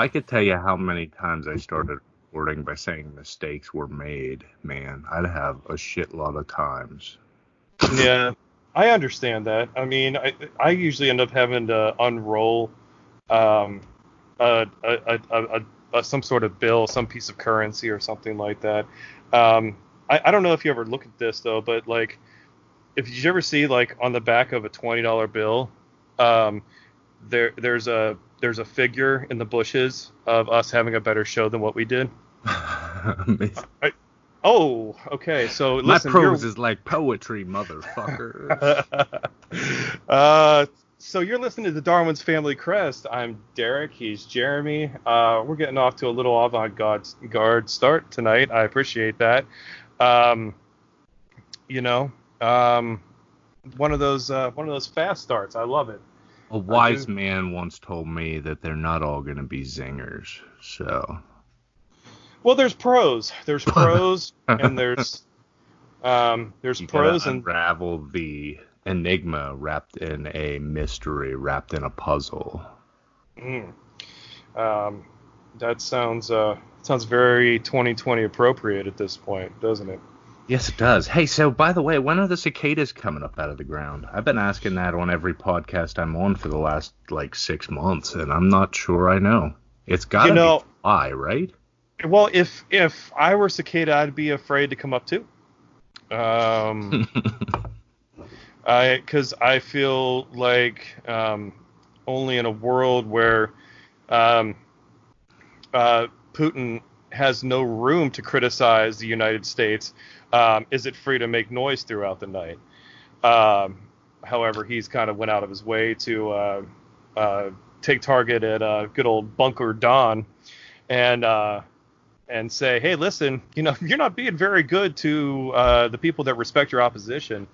I could tell you how many times I started recording by saying mistakes were made, man, I'd have a shitload of times. Yeah, I understand that. I mean, I I usually end up having to unroll um a a, a, a, some sort of bill, some piece of currency or something like that. Um, I, I don't know if you ever look at this though, but like if you ever see like on the back of a twenty dollar bill, um, there there's a there's a figure in the bushes of us having a better show than what we did. I, oh, okay. So listen, my prose is like poetry, motherfucker. uh, so you're listening to the Darwin's Family Crest. I'm Derek. He's Jeremy. Uh, we're getting off to a little avant-garde start tonight. I appreciate that. Um, you know, um, one of those uh, one of those fast starts. I love it. A wise man once told me that they're not all going to be zingers. So. Well, there's pros. There's pros, and there's um, there's you pros and unravel the enigma wrapped in a mystery, wrapped in a puzzle. Mm. Um, that sounds uh sounds very 2020 appropriate at this point, doesn't it? Yes, it does. Hey, so by the way, when are the cicadas coming up out of the ground? I've been asking that on every podcast I'm on for the last like six months, and I'm not sure I know. It's got to You know- be July, right? Well, if if I were cicada, I'd be afraid to come up too. Um, I because I feel like um, only in a world where um, uh, Putin has no room to criticize the United States, um, is it free to make noise throughout the night. Um, however, he's kind of went out of his way to uh, uh, take target at uh, good old Bunker Don, and uh, and say, hey, listen, you know, you're not being very good to uh, the people that respect your opposition.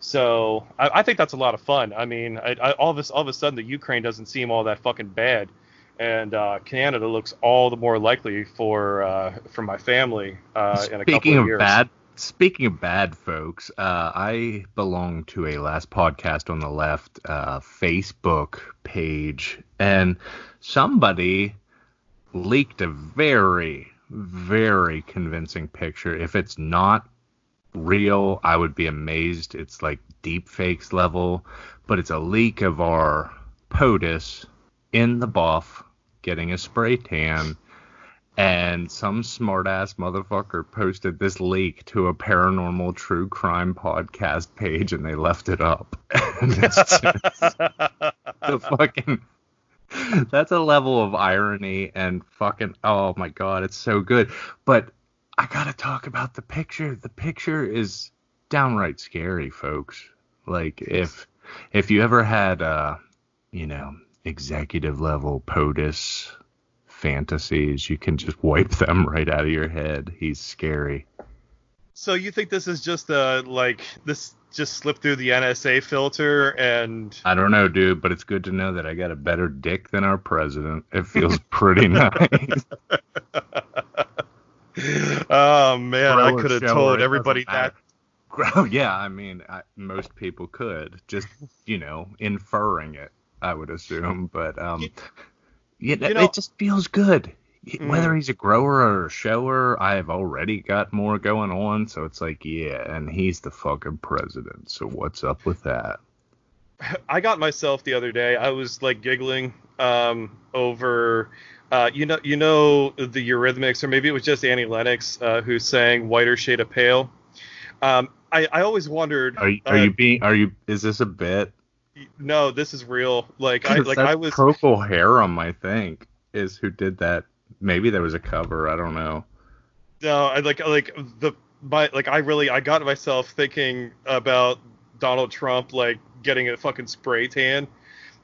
So I, I think that's a lot of fun. I mean, I, I, all of this, all of a sudden, the Ukraine doesn't seem all that fucking bad, and uh, Canada looks all the more likely for uh, for my family uh, in a couple of years. Speaking of bad, speaking of bad folks, uh, I belong to a last podcast on the left uh, Facebook page, and somebody leaked a very, very convincing picture. If it's not real, I would be amazed. It's like deep fakes level, but it's a leak of our POTUS in the buff getting a spray tan and some smartass motherfucker posted this leak to a paranormal true crime podcast page and they left it up. The fucking that's a level of irony and fucking oh my god, it's so good. But I gotta talk about the picture. The picture is downright scary, folks. Like if if you ever had uh you know executive level POTUS fantasies, you can just wipe them right out of your head. He's scary. So you think this is just a like this just slipped through the NSA filter and I don't know, dude, but it's good to know that I got a better dick than our president. It feels pretty nice. oh man, I could have told everybody that. Yeah, I mean, I, most people could just, you know, inferring it. I would assume, but um, You- know, you know- it just feels good. Mm. Whether he's a grower or a shower, I've already got more going on, so it's like, yeah, and he's the fucking president. So what's up with that? I got myself the other day. I was like giggling um, over, uh, you know, you know the Eurythmics, or maybe it was just Annie Lennox uh, who sang "Whiter Shade of Pale." Um, I, I always wondered. Are you, are uh, you being? Are you? Is this a bit? No, this is real. Like I like I was. Procol Harum, I think, is who did that. Maybe there was a cover. I don't know. No, I like like the my like I really I got myself thinking about Donald Trump like getting a fucking spray tan,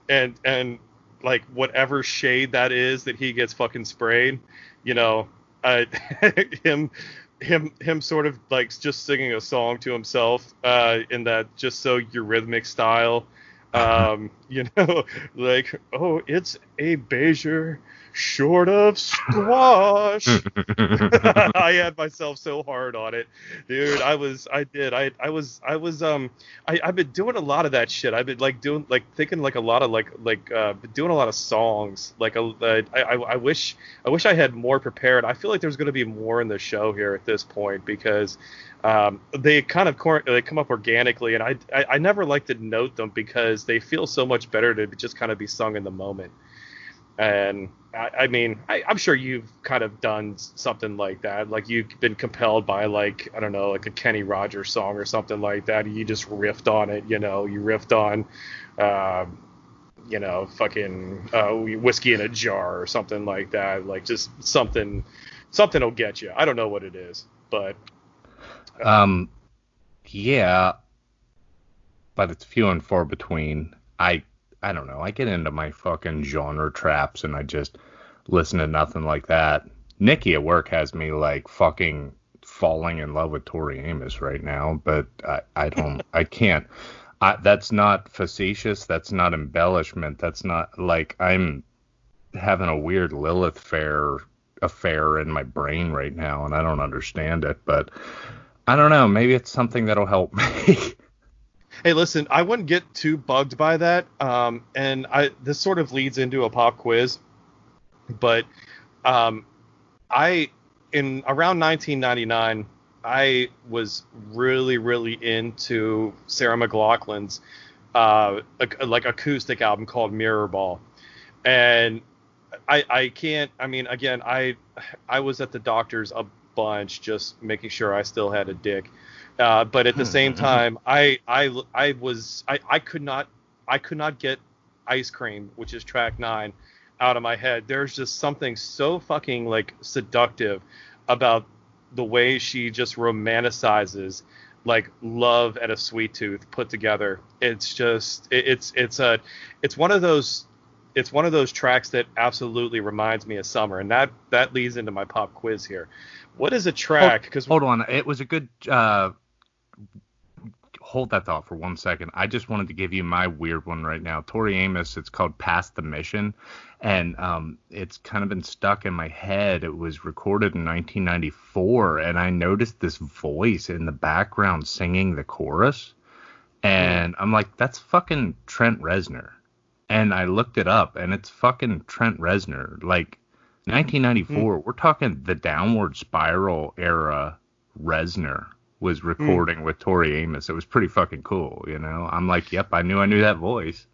and and like whatever shade that is that he gets fucking sprayed, you know, uh, him him him sort of like just singing a song to himself uh, in that just so Eurythmic style. Um, you know, like oh, it's a Bezier short of squash. I had myself so hard on it, dude. I was, I did, I, I was, I was, um, I, I've been doing a lot of that shit. I've been like doing, like thinking like a lot of like, like, uh, doing a lot of songs. Like, a, uh, I, I, I wish, I wish I had more prepared. I feel like there's going to be more in the show here at this point because um, they kind of cor- they come up organically, and I, I, I never like to note them because they feel so much better to just kind of be sung in the moment. And I, I mean, I, I'm sure you've kind of done something like that. Like you've been compelled by like I don't know, like a Kenny Rogers song or something like that. You just riffed on it. You know, you riffed on. Uh, you know, fucking uh, whiskey in a jar or something like that. Like just something, something will get you. I don't know what it is, but um, yeah, but it's few and far between. I I don't know. I get into my fucking genre traps and I just listen to nothing like that. Nikki at work has me like fucking falling in love with Tori Amos right now, but I I don't I can't. I, that's not facetious. That's not embellishment. That's not like I'm having a weird Lilith fair affair in my brain right now, and I don't understand it. But I don't know. Maybe it's something that'll help me. Hey, listen, I wouldn't get too bugged by that. Um, and I this sort of leads into a pop quiz, but um, I in around 1999, I was really, really into Sarah McLachlan's uh, like acoustic album called Mirror Ball, and I, I can't. I mean, again, I I was at the doctor's a bunch, just making sure I still had a dick. Uh, but at the hmm. same time, I I I was I, I could not I could not get ice cream, which is track nine, out of my head. There's just something so fucking like seductive about the way she just romanticizes like love and a sweet tooth put together. It's just it, it's it's a it's one of those it's one of those tracks that absolutely reminds me of summer, and that that leads into my pop quiz here. What is a track? Because hold, hold, on, it was a good. Uh, hold that thought for one second. I just wanted to give you my weird one right now. Tori Amos. It's called "Past the Mission," and um, it's kind of been stuck in my head. It was recorded in 1994, and I noticed this voice in the background singing the chorus, and I'm like, that's fucking Trent Reznor and I looked it up, and it's fucking Trent Reznor. Like 1994, mm. we're talking the Downward Spiral era. Reznor was hmm. recording mm. with Tori Amos. It was pretty fucking cool, you know. I'm like, yep, I knew I knew that voice.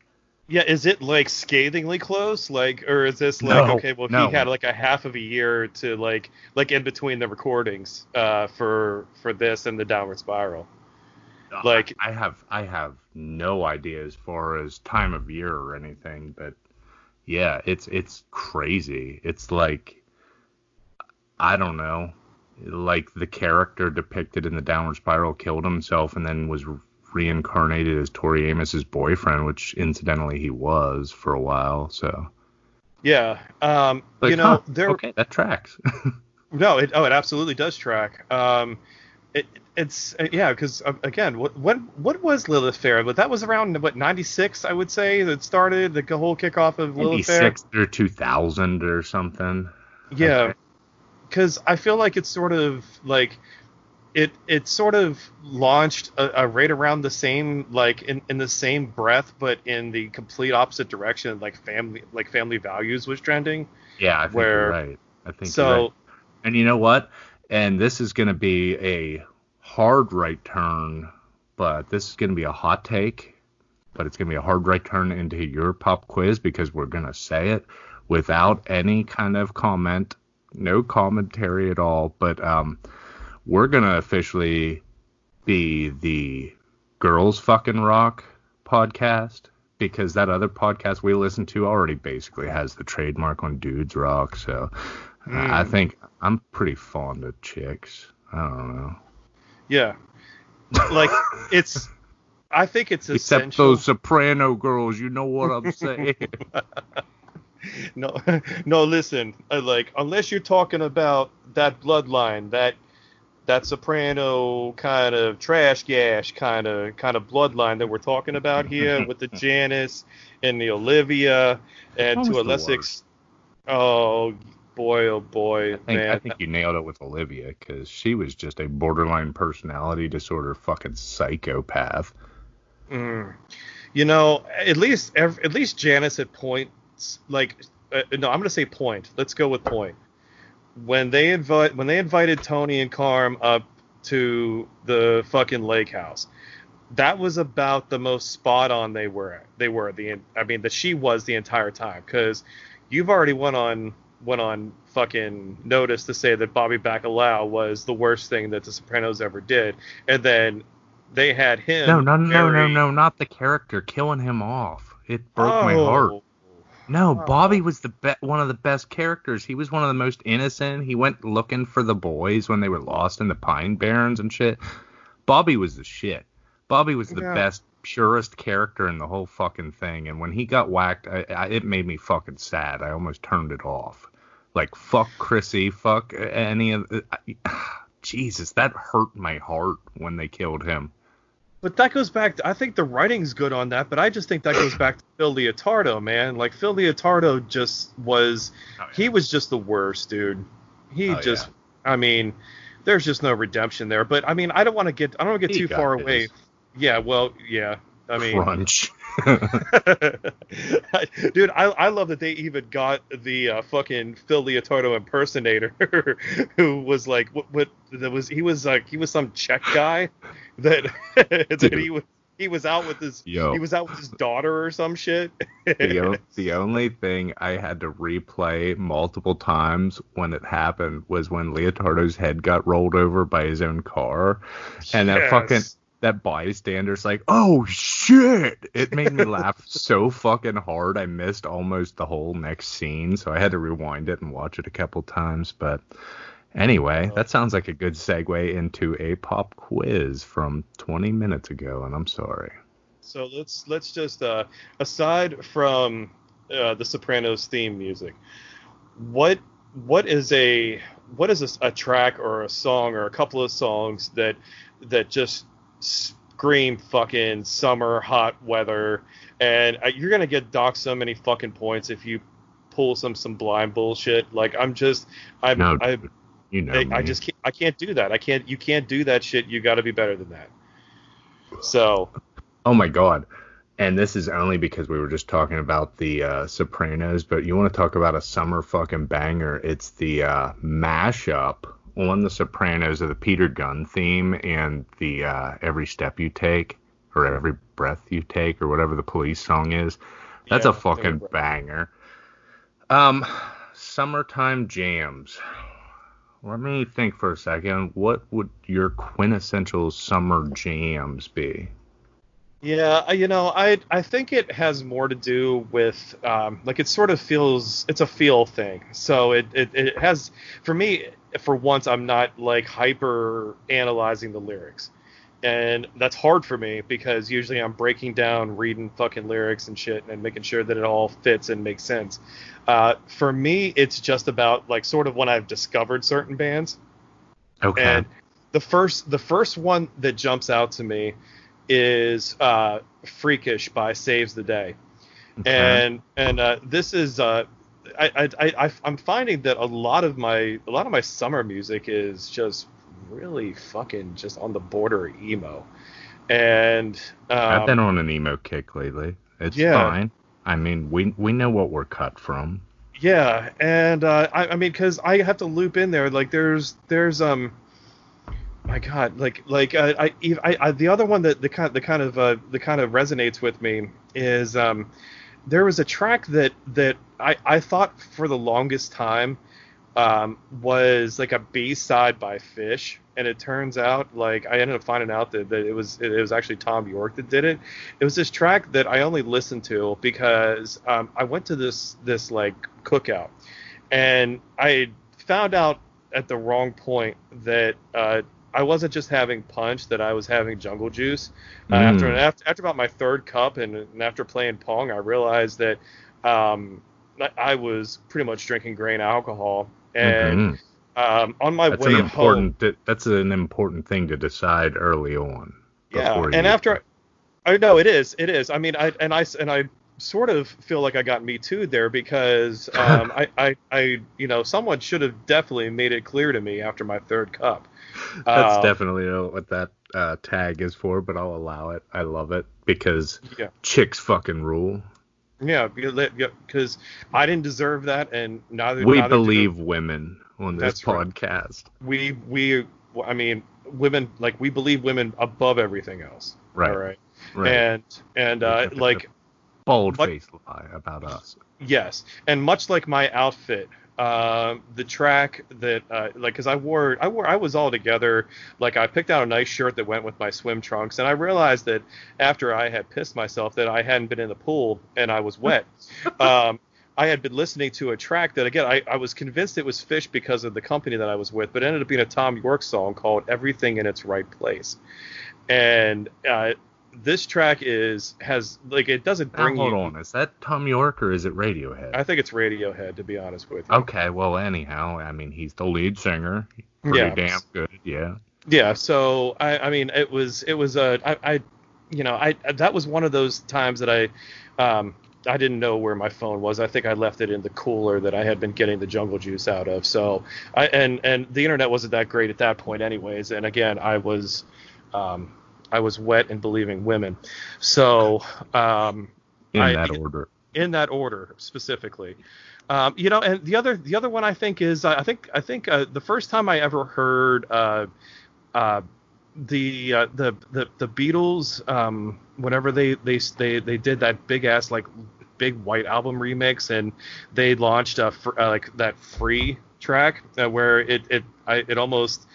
Yeah, is it like scathingly close, like, or is this like no, okay? Well, no. he had like a half of a year to like, like in between the recordings, uh, for for this and the Downward Spiral. Like I have I have no idea as far as time of year or anything, but yeah, it's it's crazy. It's like I don't know, like the character depicted in the Downward Spiral killed himself and then was reincarnated as Tori Amos's boyfriend, which incidentally he was for a while. So yeah, um, like, you know, huh, there. Okay, that tracks. no, it oh, it absolutely does track. Um, it, it's uh, yeah, because uh, again, what when what was Lilith Fair? But that was around what '96, I would say, that started the whole kickoff of Lilith Fair. '96 or 2000 or something. Yeah, because I feel like it's sort of like it it sort of launched a, a right around the same like in, in the same breath, but in the complete opposite direction. Like family like family values was trending. Yeah, I think where, you're right. I think so. Right. And you know what? and this is going to be a hard right turn, but this is going to be a hot take, but it's going to be a hard right turn into your pop quiz because we're going to say it without any kind of comment, no commentary at all, but um, we're going to officially be the girls fucking rock podcast because that other podcast we listen to already basically has the trademark on dudes rock so mm. i think I'm pretty fond of chicks. I don't know. Yeah, like it's. I think it's except those soprano girls. You know what I'm saying? no, no. Listen, uh, like unless you're talking about that bloodline, that that soprano kind of trash gash kind of kind of bloodline that we're talking about here with the Janice and the Olivia and to a less ex- Oh boy, oh boy, I think, man. I think you nailed it with Olivia because she was just a borderline personality disorder fucking psychopath. Mm. You know, at least at least Janice at points like uh, no, I'm gonna say point. Let's go with point. When they invite when they invited Tony and Carm up to the fucking lake house, that was about the most spot on they were. They were the I mean that she was the entire time because you've already went on went on fucking notice to say that Bobby Bacala was the worst thing that The Sopranos ever did, and then they had him. No, no, no, no, very- no, not the character killing him off. It broke my Oh. heart. No, Oh. Bobby was the be- one of the best characters. He was one of the most innocent. He went looking for the boys when they were lost in the Pine Barrens and shit. Bobby was the shit. Bobby was the Yeah. best, purest character in the whole fucking thing. And when he got whacked, I, I, it made me fucking sad. I almost turned it off. Like fuck Chrissy, fuck any of. I, Jesus, that hurt my heart when they killed him. But that goes back. To, I think the writing's good on that, but I just think that goes back to Phil Leotardo, man. Like Phil Leotardo just was. Oh, he was just the worst, dude. He Oh, just. I mean, there's just no redemption there. But I mean, I don't want to get. I don't want to get He too far away. Yeah. Well. Yeah. I mean. crunch. Dude, I, I love that they even got the uh, fucking Phil Leotardo impersonator who was like what what that was he was like he was some Czech guy that that he was he was out with his Yo. he was out with his daughter or some shit. the, o- the only thing I had to replay multiple times when it happened was when Leotardo's head got rolled over by his own car, and that fucking that bystander's like, "Oh shit!" It made me laugh so fucking hard. I missed almost the whole next scene, so I had to rewind it and watch it a couple times. But anyway, that sounds like a good segue into a pop quiz from 20 minutes ago, and I'm sorry. So let's let's just uh, aside from uh, the Sopranos theme music, what what is a what is a, a track or a song or a couple of songs that that just scream fucking summer hot weather and uh, you're gonna get docked so many fucking points if you pull some some blind bullshit like i'm just i'm No, I, you know, I, I just can't, I can't do that. I can't. You can't do that shit. You got to be better than that. So Oh my god. And this is only because we were just talking about the uh, Sopranos, but you want to talk about a summer fucking banger? It's the uh, mashup on the Sopranos of the Peter Gunn theme and the uh, Every Step You Take or Every Breath You Take or whatever the police song is. That's Yeah, a fucking banger. Um, summertime jams. Let me think for a second. What would your quintessential summer jams be? yeah, you know, I I think it has more to do with um, like it sort of feels it's a feel thing. So it, it it has for me for once I'm not like hyper analyzing the lyrics. And that's hard for me because usually I'm breaking down, reading fucking lyrics and shit, and making sure that it all fits and makes sense. Uh, for me, it's just about like sort of when I've discovered certain bands. Okay. And the first the first one that jumps out to me is uh, "Freakish" by Saves the Day, Okay. and and uh, this is uh, I, I I I'm finding that a lot of my a lot of my summer music is just really fucking just on the border of emo, and um, I've been on an emo kick lately. It's yeah. fine. I mean, we we know what we're cut from. Yeah, and uh, I, I mean, because I have to loop in there. Like, there's, there's, um, my God, like, like, uh, I, I, I, the other one that the kind, the kind of, uh, the kind of resonates with me is, um, there was a track that that I, I thought for the longest time, um, was like a B side by Phish, and it turns out, like, I ended up finding out that, that it was, it was actually Thom Yorke that did it. It was this track that I only listened to because um, I went to this this like cookout, and I found out at the wrong point that uh, I wasn't just having punch; that I was having jungle juice. Uh, Mm. after, after after about my third cup, and, and after playing pong, I realized that um, I- was pretty much drinking grain alcohol. And Mhm. um, on my That's way an home, th- That's an important thing to decide early on. yeah and you- after i know it is it is i mean i and i and i sort of feel like I got me too there because um, I, I, I, you know, someone should have definitely made it clear to me after my third cup. That's Um, definitely what that uh, tag is for, but I'll allow it. I love it because Yeah. chicks fucking rule. Yeah, because I didn't deserve that, and neither. We neither believe women on this That's right. podcast. we we I mean women like we believe women above everything else. Right. All right. Right. And and uh, like Bold faced lie about us. yes, and much like my outfit, uh, the track that uh, like because I wore I wore I was all together. Like I picked out a nice shirt that went with my swim trunks, and I realized that after I had pissed myself that I hadn't been in the pool and I was wet. um, I had been listening to a track that again I, I was convinced it was Phish because of the company that I was with, but it ended up being a Thom Yorke song called "Everything in Its Right Place," and uh, this track is has like it doesn't Now, bring hold you. on. Is that Thom Yorke or is it Radiohead? I think it's Radiohead to be honest with you. Okay, well, anyhow, I mean, he's the lead singer. Pretty Yeah. damn good, yeah. Yeah, so I, I mean, it was it was a I, I you know I that was one of those times that I um I didn't know where my phone was. I think I left it in the cooler that I had been getting the jungle juice out of. So I and and the internet wasn't that great at that point, anyways. And again, I was um I was wet and believing women. So um In I- that order. in that order specifically. Um, you know, and the other the other one I think is I think I think uh, the first time I ever heard uh, uh, the, uh, the the the Beatles um, whenever they they they they did that big ass like big white album remix and they launched a fr- uh, like that free track uh, where it it I, it almost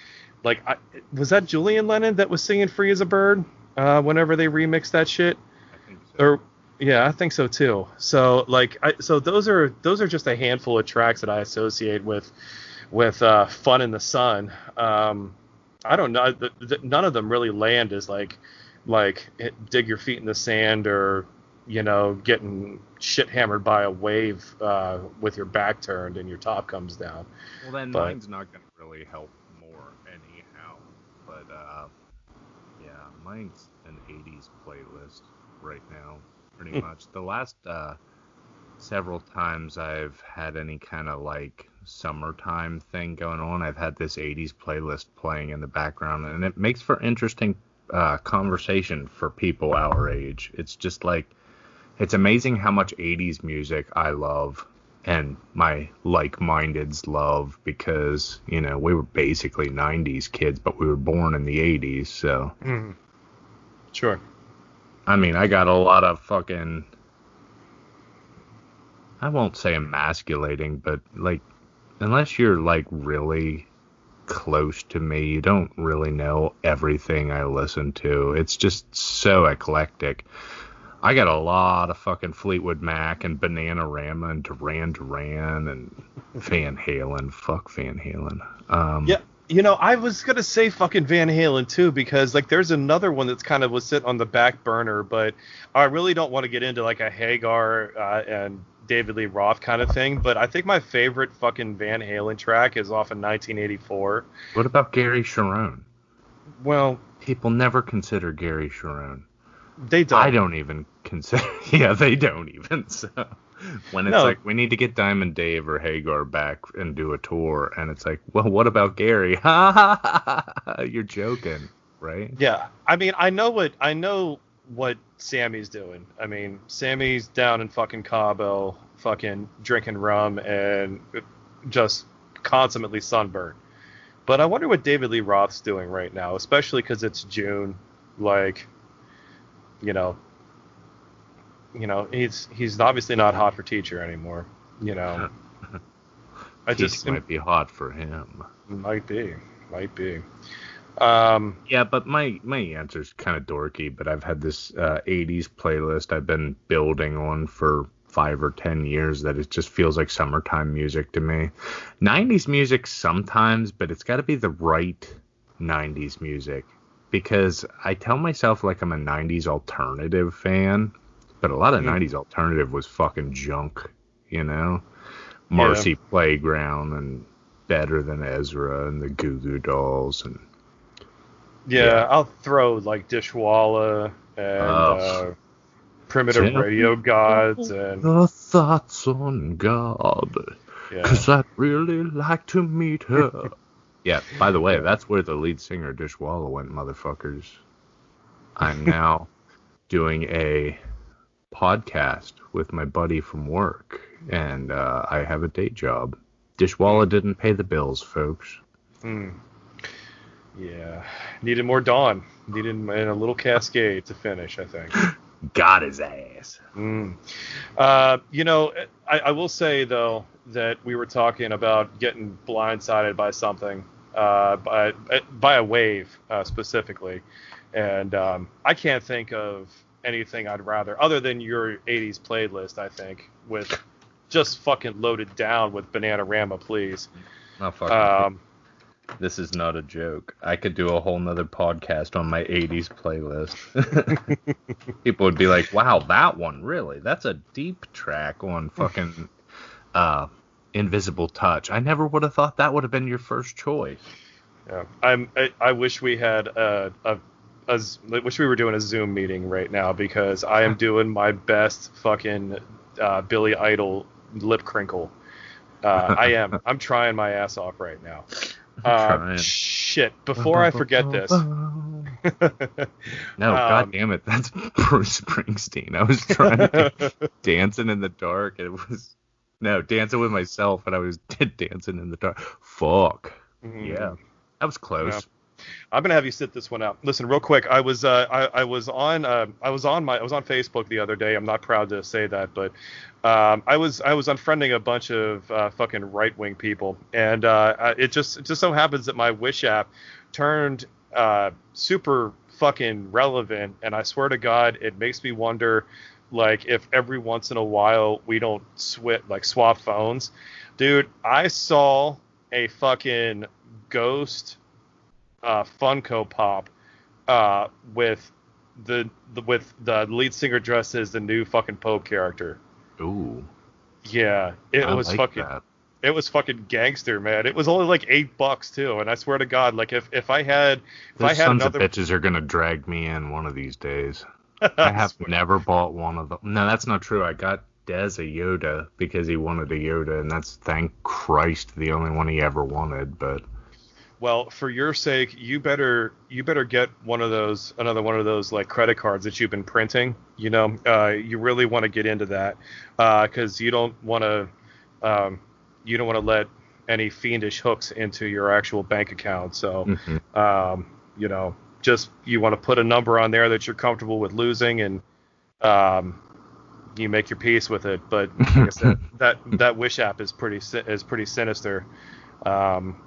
like I, was that Julian Lennon that was singing "Free as a Bird" uh, whenever they remixed that shit or yeah, I think so too. So like, I, so those are those are just a handful of tracks that I associate with with uh, "Fun in the Sun." Um, I don't know. th- th- None of them really land as like like dig your feet in the sand or you know getting shit hammered by a wave uh, with your back turned and your top comes down. Well, then But- mine's not going to really help more anyhow. But uh, yeah, mine's an 80s playlist right now, pretty Hmm. much. The last uh, several times I've had any kind of like summertime thing going on, I've had this 80s playlist playing in the background, and it makes for interesting uh, conversation for people our age. It's just like, it's amazing how much 80s music I love and my like-mindeds love because you know we were basically 90s kids but we were born in the 80s so. Mm-hmm. Sure. i mean i got a lot of fucking i won't say emasculating but like unless you're like really close to me you don't really know everything i listen to. It's just so eclectic I got a lot of fucking Fleetwood Mac and Bananarama and Duran Duran and Van Halen. Fuck Van Halen. Um, Yeah, you know, I was gonna say fucking Van Halen too because like there's another one that's kind of was sitting on the back burner, but I really don't want to get into like a Hagar uh, and David Lee Roth kind of thing. But I think my favorite fucking Van Halen track is off in 1984. What about Gary Cherone? Well, People never consider Gary Cherone. they don't. I don't even consider. Yeah, they don't even. So when it's No. like we need to get Diamond Dave or Hagar back and do a tour, and it's like, well, what about Gary? You're joking, right? Yeah, I mean, I know what I know what Sammy's doing. I mean, Sammy's down in fucking Cabo, fucking drinking rum and just consummately sunburned. But I wonder what David Lee Roth's doing right now, especially because it's June. Like, you know, you know, he's he's obviously not hot for teacher anymore. You know, I just might be hot for him. might be, might be. Um, Yeah, but my my answer's kind of dorky, but I've had this uh, 80s playlist I've been building on for five or ten years that it just feels like summertime music to me. 90s music sometimes, but it's got to be the right 90s music because I tell myself like I'm a 90s alternative fan, but a lot of Mm. 90s alternative was fucking junk, you know? Marcy Playground and Better Than Ezra and the Goo Goo Dolls and Yeah, Yeah. I'll throw like Dishwalla and uh, primitive radio gods and Your thoughts on God. yeah. Cause I'd really like to meet her. yeah, by the way, that's where the lead singer Dishwalla went, motherfuckers. I'm now doing a podcast with my buddy from work, and uh, I have a day job. Dishwalla didn't pay the bills, folks. Hmm. Yeah, needed more dawn. Needed and a little cascade to finish. I think. Got his ass. Mm. Uh, you know, I, I will say though that we were talking about getting blindsided by something, uh, by by a wave uh, specifically, and um, I can't think of anything I'd rather other than your '80s playlist. I think with just fucking loaded down with Bananarama, please. Oh, fuck. Um, this is not a joke. I could do a whole nother podcast on my 80s playlist. People would be like, wow, that one, really? That's a deep track on fucking uh, Invisible Touch. I never would have thought that would have been your first choice. Yeah, I'm. I, I wish we had a, a, a wish we were doing a Zoom meeting right now because I am doing my best fucking uh, Billy Idol lip crinkle. Uh, I am. I'm trying my ass off right now. Uh, shit. Before I forget this. No, Um, god damn it. That's Bruce Springsteen. I was trying to do dancing in the dark and it was no, dancing with myself and I was dancing in the dark. Fuck. Mhm. Yeah. That was close. Yeah. I'm gonna have you sit this one out. Listen, real quick. I was uh, I, I was on uh, I was on my I was on Facebook the other day. I'm not proud to say that, but um, I was I was unfriending a bunch of uh, fucking right wing people, and uh, it just it just so happens that my Wish app turned uh, super fucking relevant, and I swear to God, it makes me wonder, like if every once in a while we don't switch like swap phones, dude. I saw a fucking ghost uh, Funko Pop uh, with the, the with the lead singer dressed as the new fucking Pope character. Ooh. Yeah, it I was like fucking that. it was fucking gangster, man. It was only like eight bucks too, and I swear to God, like if if I had if Those I had sons another of bitches are gonna drag me in one of these days. I have never bought one of them. No, that's not true. I got Des a Yoda because he wanted a Yoda, and that's thank Christ the only one he ever wanted. But Well, for your sake, you better you better get one of those another one of those like credit cards that you've been printing. You know, uh, you really want to get into that because you don't want to um, you don't want to let any fiendish hooks into your actual bank account. So, mhm. um, you know, just you want to put a number on there that you're comfortable with losing and um, you make your peace with it. But like I said, that that Wish app is pretty is pretty sinister. Um,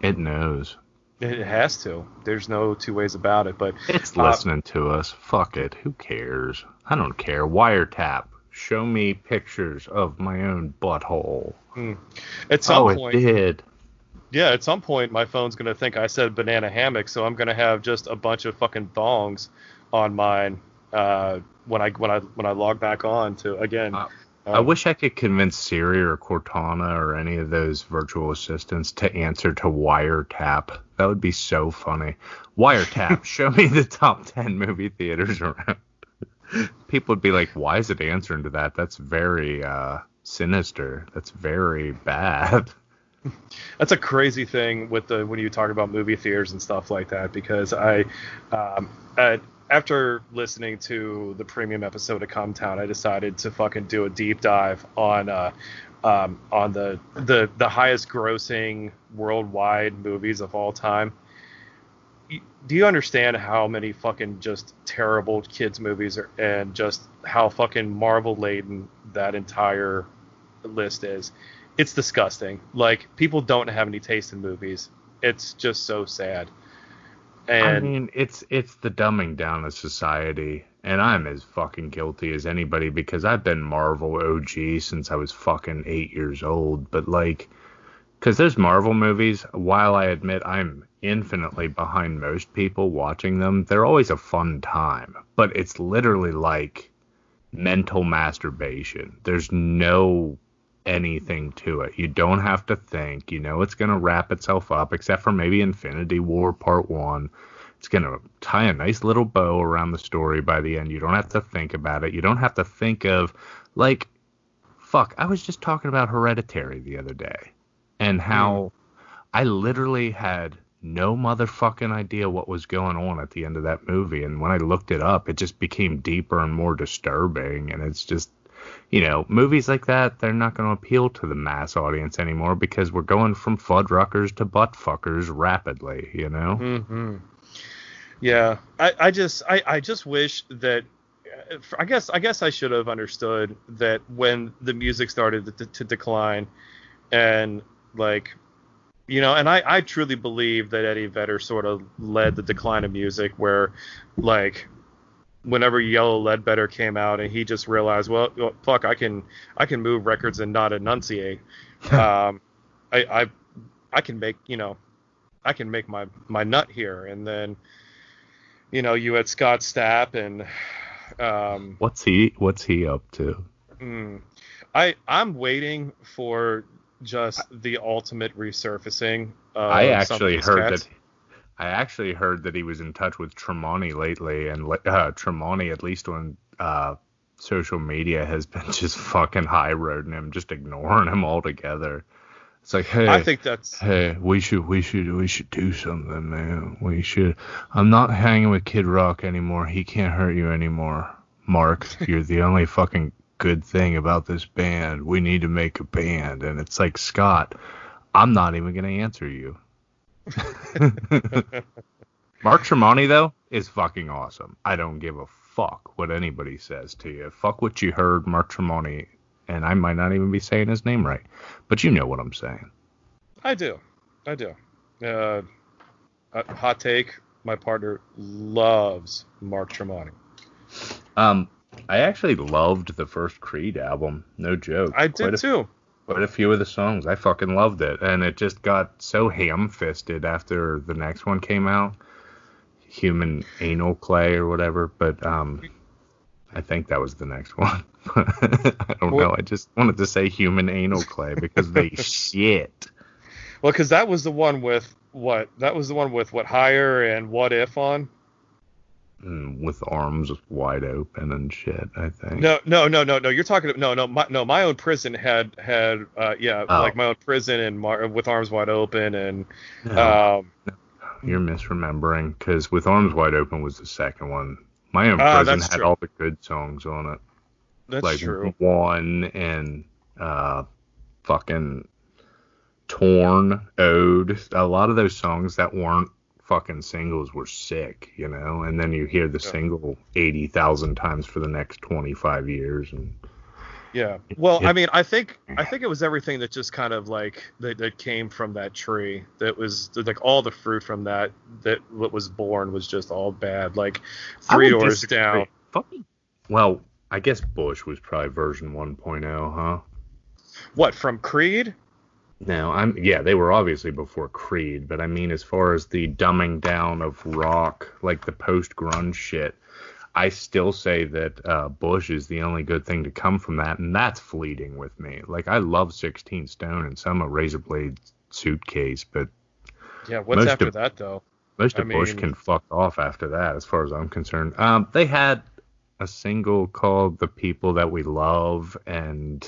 it knows. it has to. There's no two ways about it. But It's Uh, listening to us. Fuck it. Who cares? I don't care. Wiretap. Show me pictures of my own butthole. at some oh, point, it did. yeah, at some point, my phone's gonna think I said banana hammock, so I'm gonna have just a bunch of fucking thongs on mine uh, when I when I when I log back on to again. Uh, I um, wish I could convince Siri or Cortana or any of those virtual assistants to answer to wiretap. That would be so funny. Wiretap, show me the top 10 movie theaters around. People would be like, why is it answering to that? That's very uh, sinister. That's very bad. that's a crazy thing with the when you talk about movie theaters and stuff like that because I um, at, after listening to the premium episode of Come Town, I decided to fucking do a deep dive on uh, um, on the, the the highest grossing worldwide movies of all time. Do you understand how many fucking just terrible kids movies are, and just how fucking Marvel laden that entire list is? It's disgusting. Like people don't have any taste in movies. It's just so sad. And I mean, it's it's the dumbing down of society, and I'm as fucking guilty as anybody because I've been Marvel OG since I was fucking eight years old. But like, because there's Marvel movies, while I admit I'm infinitely behind most people watching them, they're always a fun time. But it's literally like mental masturbation. There's no anything to it. You don't have to think. You know it's going to wrap itself up, except for maybe Infinity War Part 1. it's gonna tie a nice little bow around the story by the end. You don't have to think about it. You don't have to think of like fuck. I was just talking about Hereditary the other day and how mm. I literally had no motherfucking idea what was going on at the end of that movie. And when I looked it up, it just became deeper and more disturbing. And it's just, you know, movies like that, they're not going to appeal to the mass audience anymore because we're going from fuddruckers to buttfuckers rapidly, you know? Mm-hmm. Yeah. I, I just, I, I just wish that I guess I guess I should have understood that when the music started to, to decline, and like you know, and I, I truly believe that Eddie Vedder sort of led the decline of music where like whenever Yellow Ledbetter came out and he just realized, well, well fuck, I can I can move records and not enunciate. um, I, I I can make you know I can make my my nut here, and then you know you had Scott Stapp and um, what's he what's he up to? Mm, I I'm waiting for just the ultimate resurfacing. I actually heard cats. that. I actually heard that he was in touch with Tremonti lately, and uh, Tremonti, at least on uh, social media, has been just fucking high roading him, just ignoring him altogether. It's like, hey, I think that's hey, we should, we should, we should do something, man. We should. I'm not hanging with Kid Rock anymore. He can't hurt you anymore, Mark. You're the only fucking good thing about this band. We need to make a band. And it's like, Scott, I'm not even going to answer you. Mark Tremonti, though, is fucking awesome. I don't give a fuck what anybody says to you. Fuck what you heard, Mark Tremonti. And I might not even be saying his name right. But you know what I'm saying. I do. I do. Uh, hot take my partner loves Mark Tremonti. Um, I actually loved the first Creed album. No joke. I did a, too. Quite a few of the songs. I fucking loved it. And it just got so ham fisted after the next one came out. Human anal clay or whatever. But um I think that was the next one. I don't well, know. I just wanted to say human anal clay because they shit. Well, because that was the one with what? That was the one with what higher and what if on with arms wide open and shit. I think. No, no, no, no, no. You're talking. No, no, my, no. My own prison had had uh, yeah, oh. like my own prison and my, with arms wide open and. No. Um, no. You're misremembering because with arms wide open was the second one. My own ah, prison had true. all the good songs on it. That's like true. One and uh, fucking torn ode. A lot of those songs that weren't fucking singles were sick, you know, and then you hear the yeah. single 80,000 times for the next 25 years and yeah. Well, I mean, I think I think it was everything that just kind of like that, that came from that tree. That was like all the fruit from that that what was born was just all bad. Like three doors disagree. down. Fucking. Well, I guess Bush was probably version 1.0, huh? What from Creed? No, I'm yeah, they were obviously before Creed, but I mean as far as the dumbing down of rock, like the post grunge shit, I still say that uh, Bush is the only good thing to come from that, and that's fleeting with me. Like I love 16 Stone and some of Razorblade Suitcase, but yeah, what's after of, that though? Most of I Bush can fuck off after that, as far as I'm concerned. Um, they had a single called "The People That We Love" and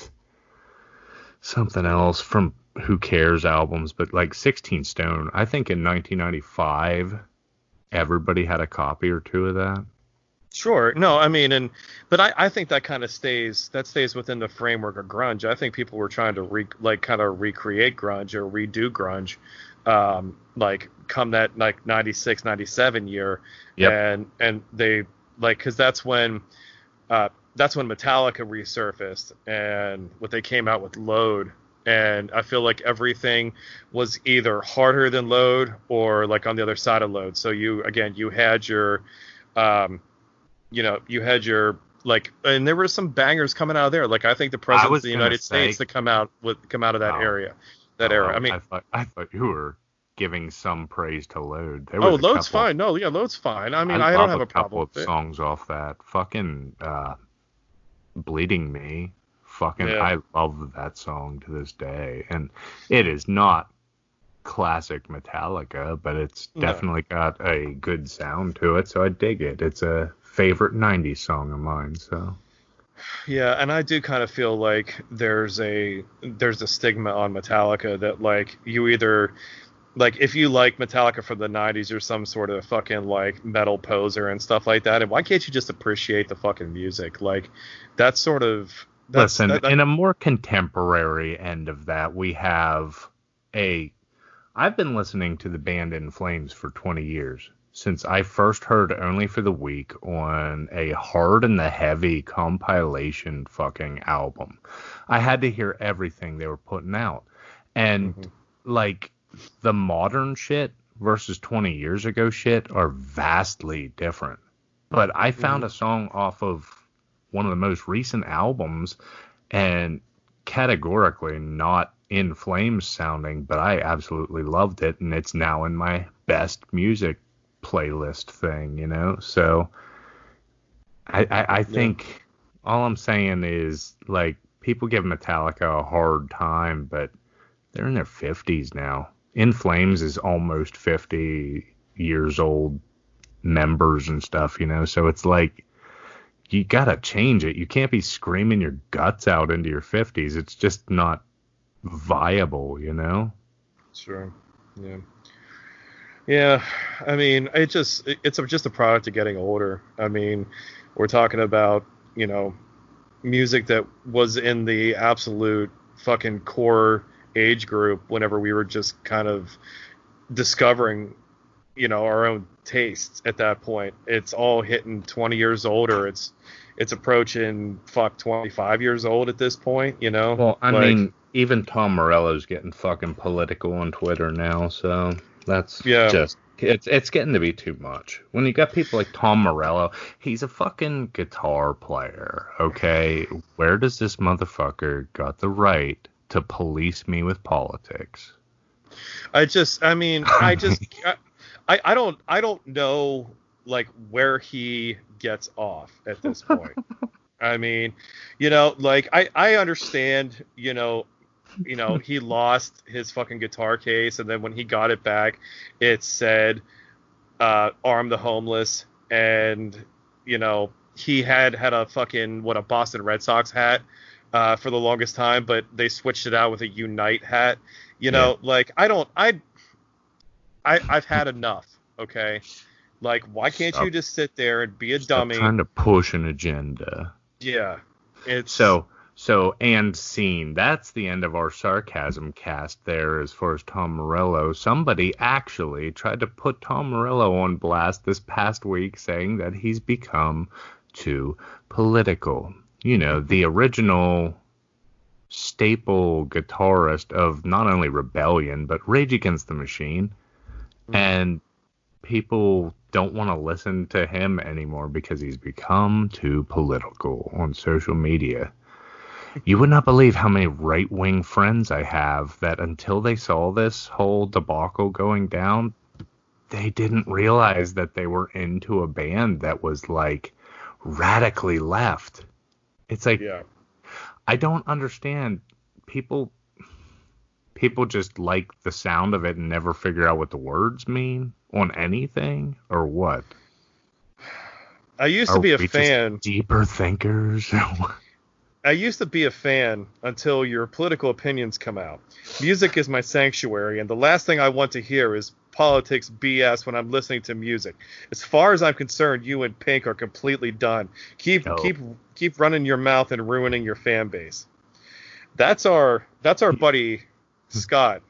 something else from who cares albums, but like 16 Stone, I think in 1995, everybody had a copy or two of that. Sure. No, I mean, and but I, I think that kind of stays that stays within the framework of grunge. I think people were trying to re, like kind of recreate grunge or redo grunge, um, like come that like 96, 97 year, yep. and and they like because that's when, uh, that's when Metallica resurfaced and what they came out with Load and I feel like everything was either harder than load or like on the other side of load. So you again you had your um you know you had your like and there were some bangers coming out of there. Like I think the president of the United say, States that come out with come out of that oh, area that oh, era. I mean I thought, I thought you were giving some praise to load. oh, load's couple, fine. No, yeah, load's fine. I mean I, I don't have a, a couple of songs off that. Fucking uh bleeding me fucking yeah. I love that song to this day, and it is not classic Metallica, but it's No. definitely got a good sound to it, so I dig it. It's a favorite 90s song of mine, so. Yeah, and I do kind of feel like there's a there's a stigma on Metallica that like you either like if you like Metallica from the 90s you're some sort of fucking like metal poser and stuff like that and why can't you just appreciate the fucking music like that's sort of that's, Listen, that- that- in a more contemporary end of that, we have a. I've been listening to the band In Flames for 20 years since I first heard Only for the Weak on a Hard and the Heavy compilation fucking album. I had to hear everything they were putting out. And Mhm. like the modern shit versus 20 years ago shit are vastly different. But I found a song off of one of the most recent albums and categorically not in flames sounding, but I absolutely loved it and it's now in my best music playlist thing, you know? So I I, I think all I'm saying is like people give Metallica a hard time, but they're in their fifties now. In Flames is almost fifty years old members and stuff, you know, so it's like you gotta change it. You can't be screaming your guts out into your fifties. It's just not viable, you know? Sure. Yeah. Yeah. I mean, it just it's just a product of getting older. I mean, we're talking about you know music that was in the absolute fucking core age group whenever we were just kind of discovering you know our own tastes at that point it's all hitting 20 years old or it's it's approaching fuck 25 years old at this point you know Well, I Like- mean, even Tom Morello's getting fucking political on Twitter now, so that's Yeah. just it's it's getting to be too much. When you got people like Tom Morello, he's a fucking guitar player, okay? Where does this motherfucker got the right to police me with politics? I just, I mean, I just, I, I don't, I don't know like where he gets off at this point. I mean, you know, like I, I understand, you know, you know, he lost his fucking guitar case, and then when he got it back, it said, uh, "Arm the homeless," and you know, he had had a fucking what a Boston Red Sox hat. Uh, for the longest time, but they switched it out with a Unite hat. You know, like I don't, I, I, I've had enough. Okay, like why can't you just sit there and be a Stop dummy? trying to push an agenda. Yeah, it's So so and scene. That's the end of our sarcasm cast there as far as Tom Morello. Somebody actually tried to put Tom Morello on blast this past week saying that he's become too political. You know, the original staple guitarist of not only Rebellion but Rage Against the Machine. Mm-hmm. And people don't want to listen to him anymore because he's become too political on social media. You would not believe how many right wing friends I have that until they saw this whole debacle going down, they didn't realize that they were into a band that was like radically left. It's like yeah. I don't understand people people just like the sound of it and never figure out what the words mean on anything or what. I used Are to be a fan. deeper thinkers. I used to be a fan until your political opinions come out. Music is my sanctuary, and the last thing I want to hear is politics BS when I'm listening to music. As far as I'm concerned, you and Pink are completely done. Keep No. keep keep running your mouth and ruining your fan base. That's our that's our buddy Scott,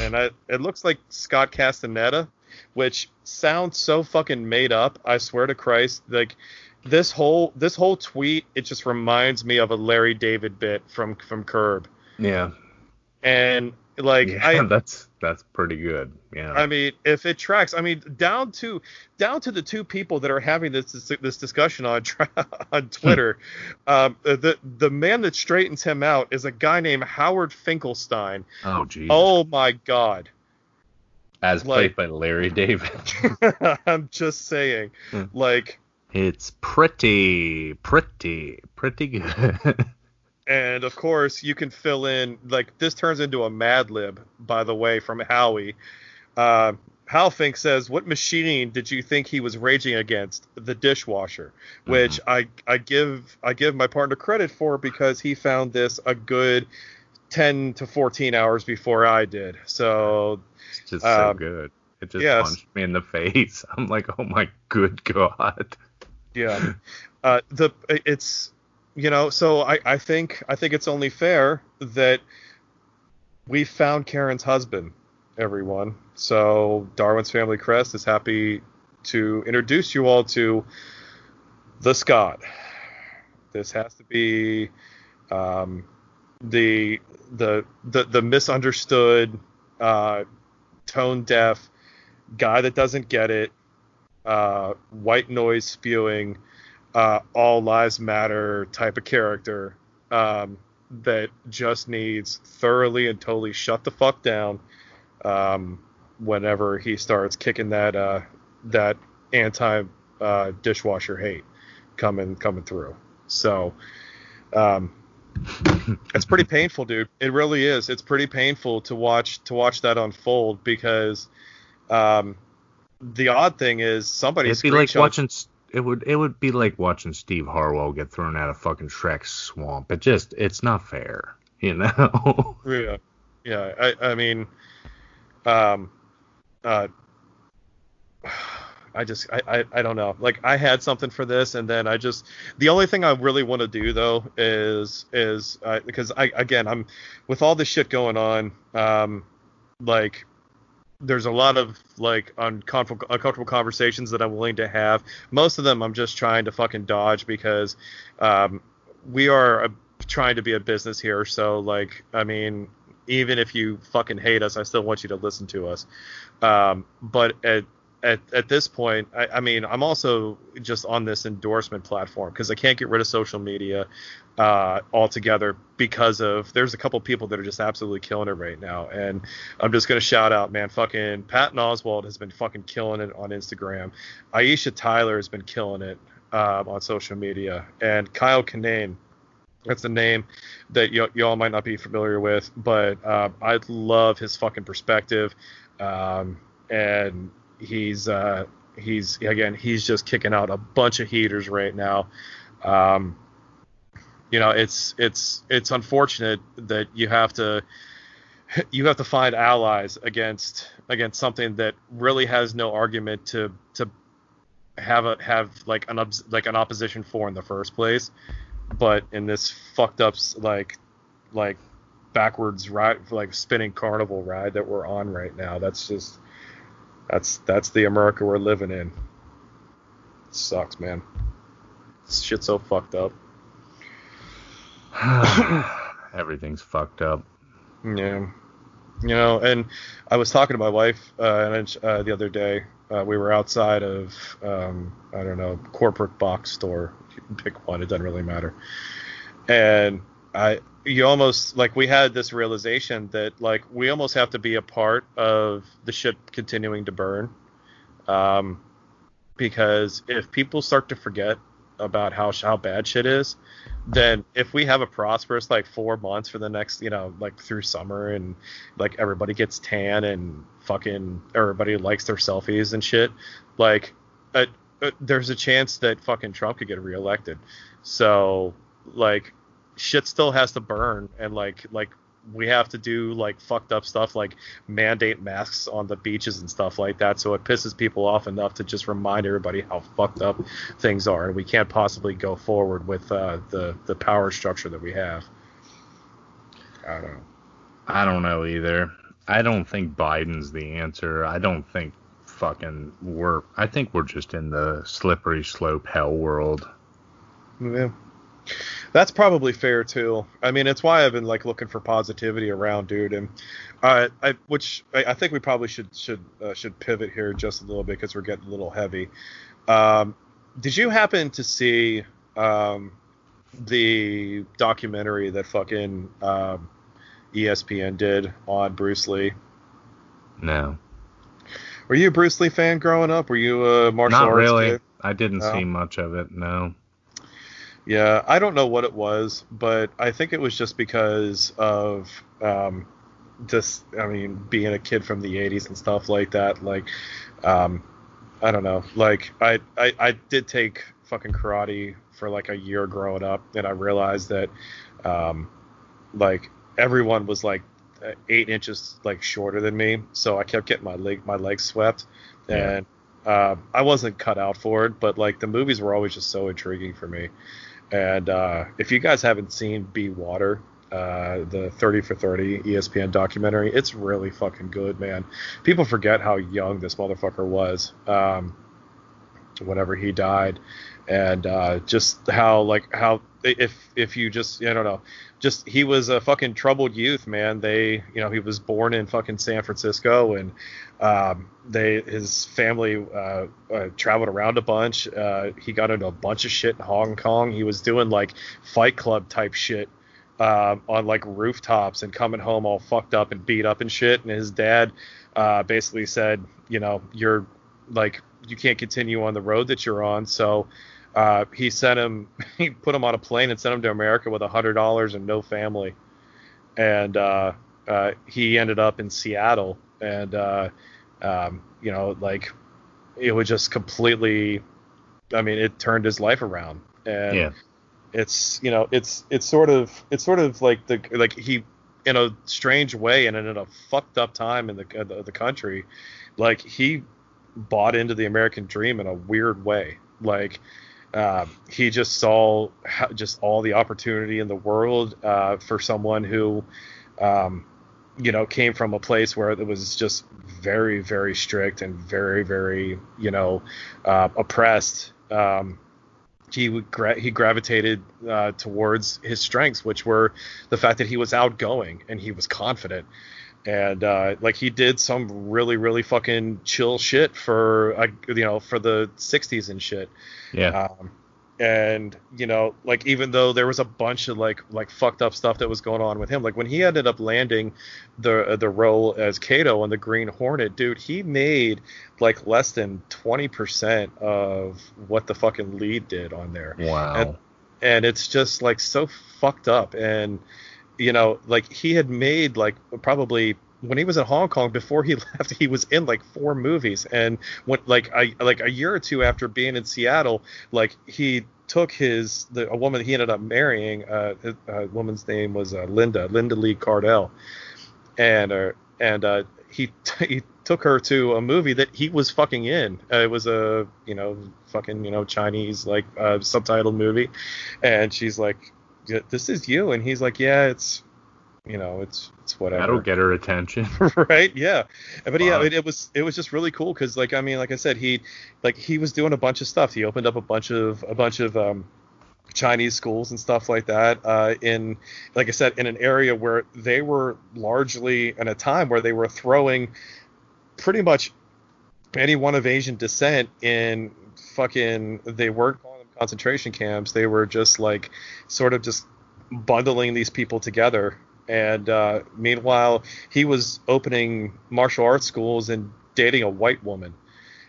and I, it looks like Scott Castaneda, which sounds so fucking made up. I swear to Christ, like this whole this whole tweet, it just reminds me of a Larry David bit from from Curb, yeah. and like yeah, I that's that's pretty good. Yeah. I mean, if it tracks, I mean, down to down to the two people that are having this this, discussion on on Twitter, um, the the man that straightens him out is a guy named Howard Finkelstein. oh geez. Oh my God! As like- played by Larry David. I'm just saying, Hmm. like, it's pretty, pretty, pretty good. And of course, you can fill in like this turns into a Mad Lib, by the way, from Howie. Uh, Halfink says, "What machine did you think he was raging against? The dishwasher." Which I I give I give my partner credit for because he found this a good 10 to 14 hours before I did. So It's just so Um, good. It just yes. punched me in the face. I'm like, oh my good god. yeah, uh, the it's you know so I I think I think it's only fair that we found Karen's husband, everyone. So Darwin's Family Crest is happy to introduce you all to the Scott. This has to be um, the the the the misunderstood, uh, tone deaf guy that doesn't get it, uh, white noise spewing, uh, all lives matter type of character um, that just needs thoroughly and totally shut the fuck down um, whenever he starts kicking that uh, that anti uh, dishwasher hate coming coming through. So. Um, it's pretty painful, dude. It really is. It's pretty painful to watch to watch that unfold because um, the odd thing is somebody It'd be like watching. It would. It would be like watching Steve Harwell get thrown out of fucking Shrek's swamp. It just. It's not fair. You know. Yeah, yeah. I, I mean, um, uh, I just, I, I, I don't know. Like, I had something for this, and then I just, the only thing I really want to do though is, is uh, because I, again, I'm with all this shit going on, um, like. There's a lot of like uncomfortable, uncomfortable conversations that I'm willing to have. Most of them I'm just trying to fucking dodge because um, we are a, trying to be a business here. So like, I mean, even if you fucking hate us, I still want you to listen to us. Um, but at at, at this point, I, I mean, I'm also just on this endorsement platform because I can't get rid of social media uh, altogether because of there's a couple people that are just absolutely killing it right now, and I'm just gonna shout out, man, fucking Patton Oswalt has been fucking killing it on Instagram. Aisha Tyler has been killing it um, on social media, and Kyle Kinane that's a name that y- y'all might not be familiar with, but um, I love his fucking perspective, um, and he's uh, he's again he's just kicking out a bunch of heaters right now. Um, you know, it's it's it's unfortunate that you have to you have to find allies against against something that really has no argument to to have a have like an like an opposition for in the first place but in this fucked up like like backwards ride like spinning carnival ride that we're on right now that's just that's that's the america we're living in. It sucks man. This shit's so fucked up. Everything's fucked up. yeah. You know and i was talking to my wife uh, and, uh, the other day uh, we were outside of um, i don't know corporate box store. You can pick one it doesn't really matter. And I you almost like we had this realization that like we almost have to be a part of the ship continuing to burn um because if people start to forget about how how bad shit is then if we have a prosperous like four months for the next you know like through summer and like everybody gets tan and fucking everybody likes their selfies and shit like uh, uh, there's a chance that fucking Trump could get reelected. So like shit still has to burn and like like we have to do like fucked up stuff like mandate masks on the beaches and stuff like that so it pisses people off enough to just remind everybody how fucked up things are and we can't possibly go forward with uh, the the power structure that we have i don't know I don't know either. I don't think Biden's the answer. I don't think fucking we're. I think we're just in the slippery slope hell world. Yeah. That's probably fair too. I mean, it's why I've been like looking for positivity around, dude. And uh, I, which I, I think we probably should should uh, should pivot here just a little bit because we're getting a little heavy. Um, did you happen to see um, the documentary that fucking um, ESPN did on Bruce Lee? No, Were you a Bruce Lee fan growing up? Were you a martial not arts really. kid? I didn't No? see much of it. No. Yeah, I don't know what it was, but I think it was just because of um, just, I mean, being a kid from the '80s and stuff like that. Like, um, I don't know. Like, I, I, I did take fucking karate for like a year growing up, and I realized that, um, like, everyone was like eight inches like shorter than me, so I kept getting my leg my legs swept, Yeah. and uh, I wasn't cut out for it. But like the movies were always just so intriguing for me. And uh, if you guys haven't seen Be Water, uh, the 30 for 30 ESPN documentary, it's really fucking good, man. People forget how young this motherfucker was. Um, whenever he died, and uh, just how like how if if you just I don't know, just he was a fucking troubled youth, man. They you know he was born in fucking San Francisco, and um, they his family uh, uh, traveled around a bunch. Uh, he got into a bunch of shit in Hong Kong. He was doing like Fight Club type shit. Um, on like rooftops and coming home all fucked up and beat up and shit. And his dad uh, basically said, you know, you're like you can't continue on the road that you're on. So uh, he sent him, he put him on a plane and sent him to America with a hundred dollars and no family. And uh, uh, he ended up in Seattle, and uh, um, you know, like it was just completely. I mean, it turned his life around, and Yeah. it's you know, it's it's sort of it's sort of like the like he in a strange way and in a fucked up time in the the, the country, like he bought into the American dream in a weird way. Like um, he just saw just all the opportunity in the world uh, for someone who, um, you know, came from a place where it was just very, very strict and very, very, you know, uh, oppressed. Um, he gra- he gravitated uh, towards his strengths, which were the fact that he was outgoing and he was confident and uh, like he did some really really fucking chill shit for uh, you know for the 60s and shit Yeah. um, and you know like even though there was a bunch of like like fucked up stuff that was going on with him like when he ended up landing the uh, the role as Kato on the Green Hornet dude he made like less than 20% of what the fucking lead did on there wow. and- and it's just like so fucked up and you know like he had made like probably when he was in Hong Kong before he left he was in like four movies. And when like I like a year or two after being in Seattle like he took his the a woman he ended up marrying uh a woman's name was uh, Linda Linda Lee Cadwell. And uh, and uh he he took her to a movie that he was fucking in. Uh, it was a you know fucking you know Chinese like uh, subtitled movie, and she's like, "Yeah, "This is you," and he's like, "Yeah, it's you know it's it's whatever." That'll get her attention. right yeah but yeah it, it was it was just really cool because like i mean like i said he like he was doing a bunch of stuff he opened up a bunch of a bunch of um chinese schools and stuff like that uh in like i said in an area where they were largely in a time where they were throwing pretty much anyone of asian descent in fucking they weren't concentration camps they were just like sort of just bundling these people together and uh, meanwhile he was opening martial arts schools and dating a white woman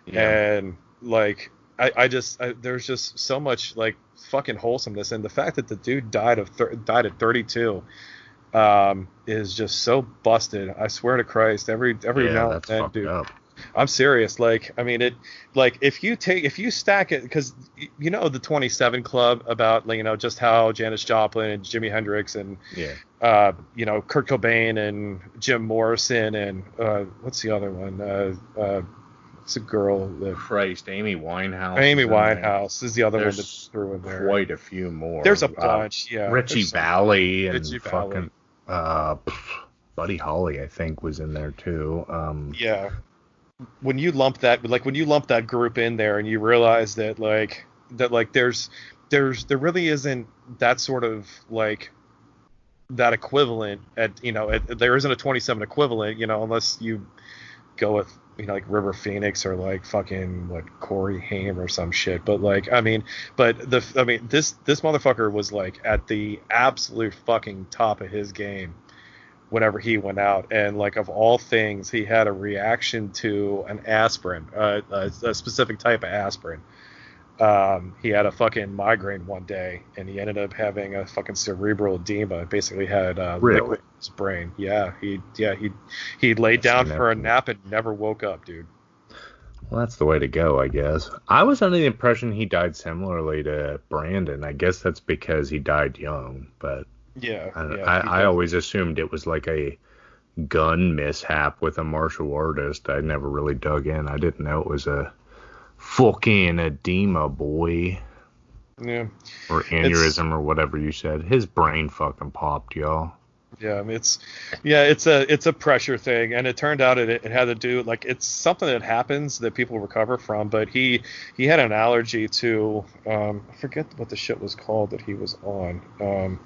Yeah. and like I, I just I, there's just so much like fucking wholesomeness and the fact that the dude died of thir- died at 32 um is just so busted i swear to christ every every yeah, now and then dude up. I'm serious. Like, I mean, it, like, if you take, if you stack it, because you know the 27 Club about, like, you know, just how Janis Joplin and Jimi Hendrix and, Yeah. uh, you know, Kurt Cobain and Jim Morrison and uh, what's the other one? Uh, uh, it's a girl that Christ, Amy Winehouse. Amy is. Winehouse is the other one that's through in there. Quite a few more. There's a Uh, bunch, yeah. Richie Valley and Richie fucking uh, Buddy Holly, I think, was in there too. Um, yeah when you lump that like when you lump that group in there and you realize that like that like there's there's there really isn't that sort of like that equivalent at you know at, there isn't a 27 equivalent you know unless you go with you know like River Phoenix or like fucking what Corey Haim or some shit. But like I mean but the I mean this this motherfucker was like at the absolute fucking top of his game whenever he went out and like of all things he had a reaction to an aspirin uh, a, a specific type of aspirin um, he had a fucking migraine one day, and he ended up having a fucking cerebral edema. Basically, had uh, Really? liquid in his brain. Yeah, he yeah he he laid That's down for a nap and never woke up, dude. Well, that's the way to go, I guess. I was under the impression he died similarly to Brandon. I guess that's because he died young, but Yeah, I, yeah. I, I always assumed it was like a gun mishap with a martial artist. I never really dug in. I didn't know it was a fucking edema, boy, yeah. or aneurysm, or whatever you said. His brain fucking popped, y'all. Yeah, I mean, it's yeah, it's a it's a pressure thing, and it turned out it, it had to do like it's something that happens that people recover from. But he he had an allergy to um, I forget what the shit was called that he was on, um,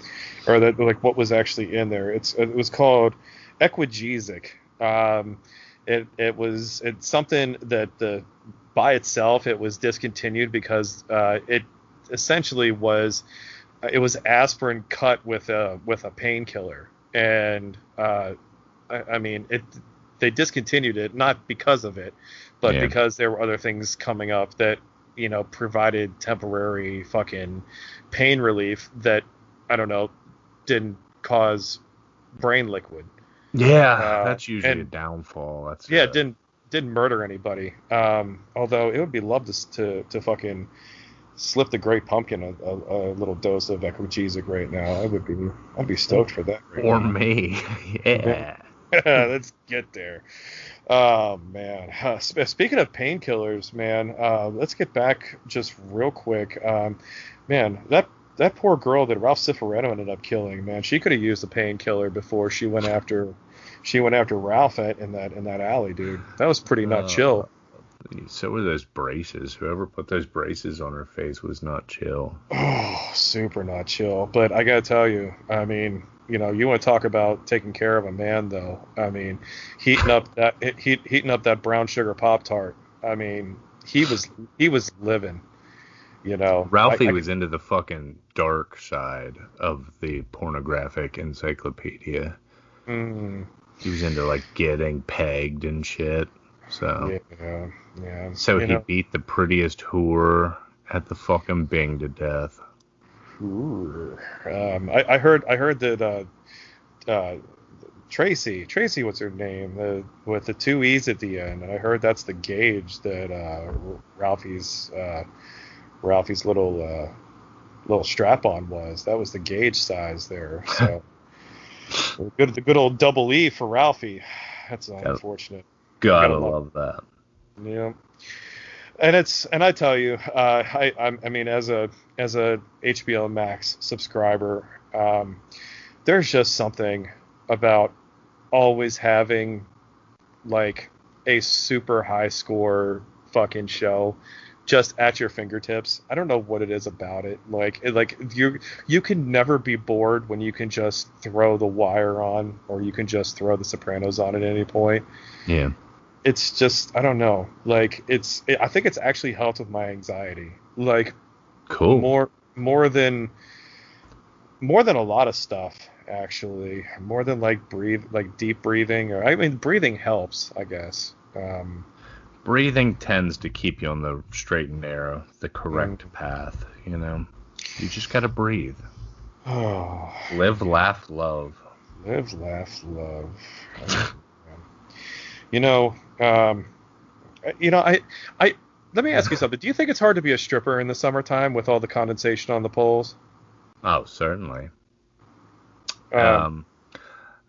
or that like what was actually in there. It's it was called Equigesic. Um, it it was it's something that the by itself it was discontinued because uh, it essentially was it was aspirin cut with a with a painkiller and uh, I, I mean it they discontinued it not because of it but Yeah. because there were other things coming up that you know provided temporary fucking pain relief that I don't know didn't cause brain liquid Yeah, Uh, that's usually a downfall. That's yeah it didn't didn't murder anybody um although it would be love to to, to fucking slip the great pumpkin a, a, a little dose of equigesic right now i would be i'd be stoked for that right Or now. me. yeah. let's get there oh man Uh, speaking of painkillers man uh, let's get back just real quick um, man that that poor girl that ralph cifaretto ended up killing man she could have used a painkiller before she went after she went after ralph at, in that in that alley dude that was pretty not Uh, chill So were those braces. Whoever put those braces on her face was not chill. Oh, super not chill. But I gotta tell you, I mean, you know, you want to talk about taking care of a man, though. I mean, heating up that heat, heating up that brown sugar pop tart. I mean, he was he was living. You know, Ralphie I- I- was into the fucking dark side of the pornographic encyclopedia. Mm, He was into like getting pegged and shit. So yeah, yeah. so he know, beat the prettiest whore at the fucking Bing to death. ooh. Um, I, I heard I heard that uh, uh, Tracy Tracy, what's her name, the, with the two e's at the end. I heard that's the gauge that uh, Ralphie's uh, Ralphie's little uh, little strap on was. That was the gauge size there. So good the good old double E for Ralphie. That's unfortunate. Gotta Gotta love that. Yeah. And it's and I tell you, uh, I I'm, I mean as a as a HBO Max subscriber, um, there's just something about always having like a super high score fucking show just at your fingertips. I don't know what it is about it. Like it, like you you can never be bored when you can just throw The Wire on or you can just throw The Sopranos on at any point Yeah. It's just I don't know. Like it's it, I think it's actually helped with my anxiety. Like Cool. more more than more than a lot of stuff actually. More than like breathe like deep breathing or I mean breathing helps, I guess. Um Breathing tends to keep you on the straight and narrow, the correct Mm. path, you know. You just gotta breathe. oh, Live, laugh, love. live, laugh, love. you know, um you know, I I let me ask you something. Do you think it's hard to be a stripper in the summertime with all the condensation on the poles? Oh, certainly. Um, Um,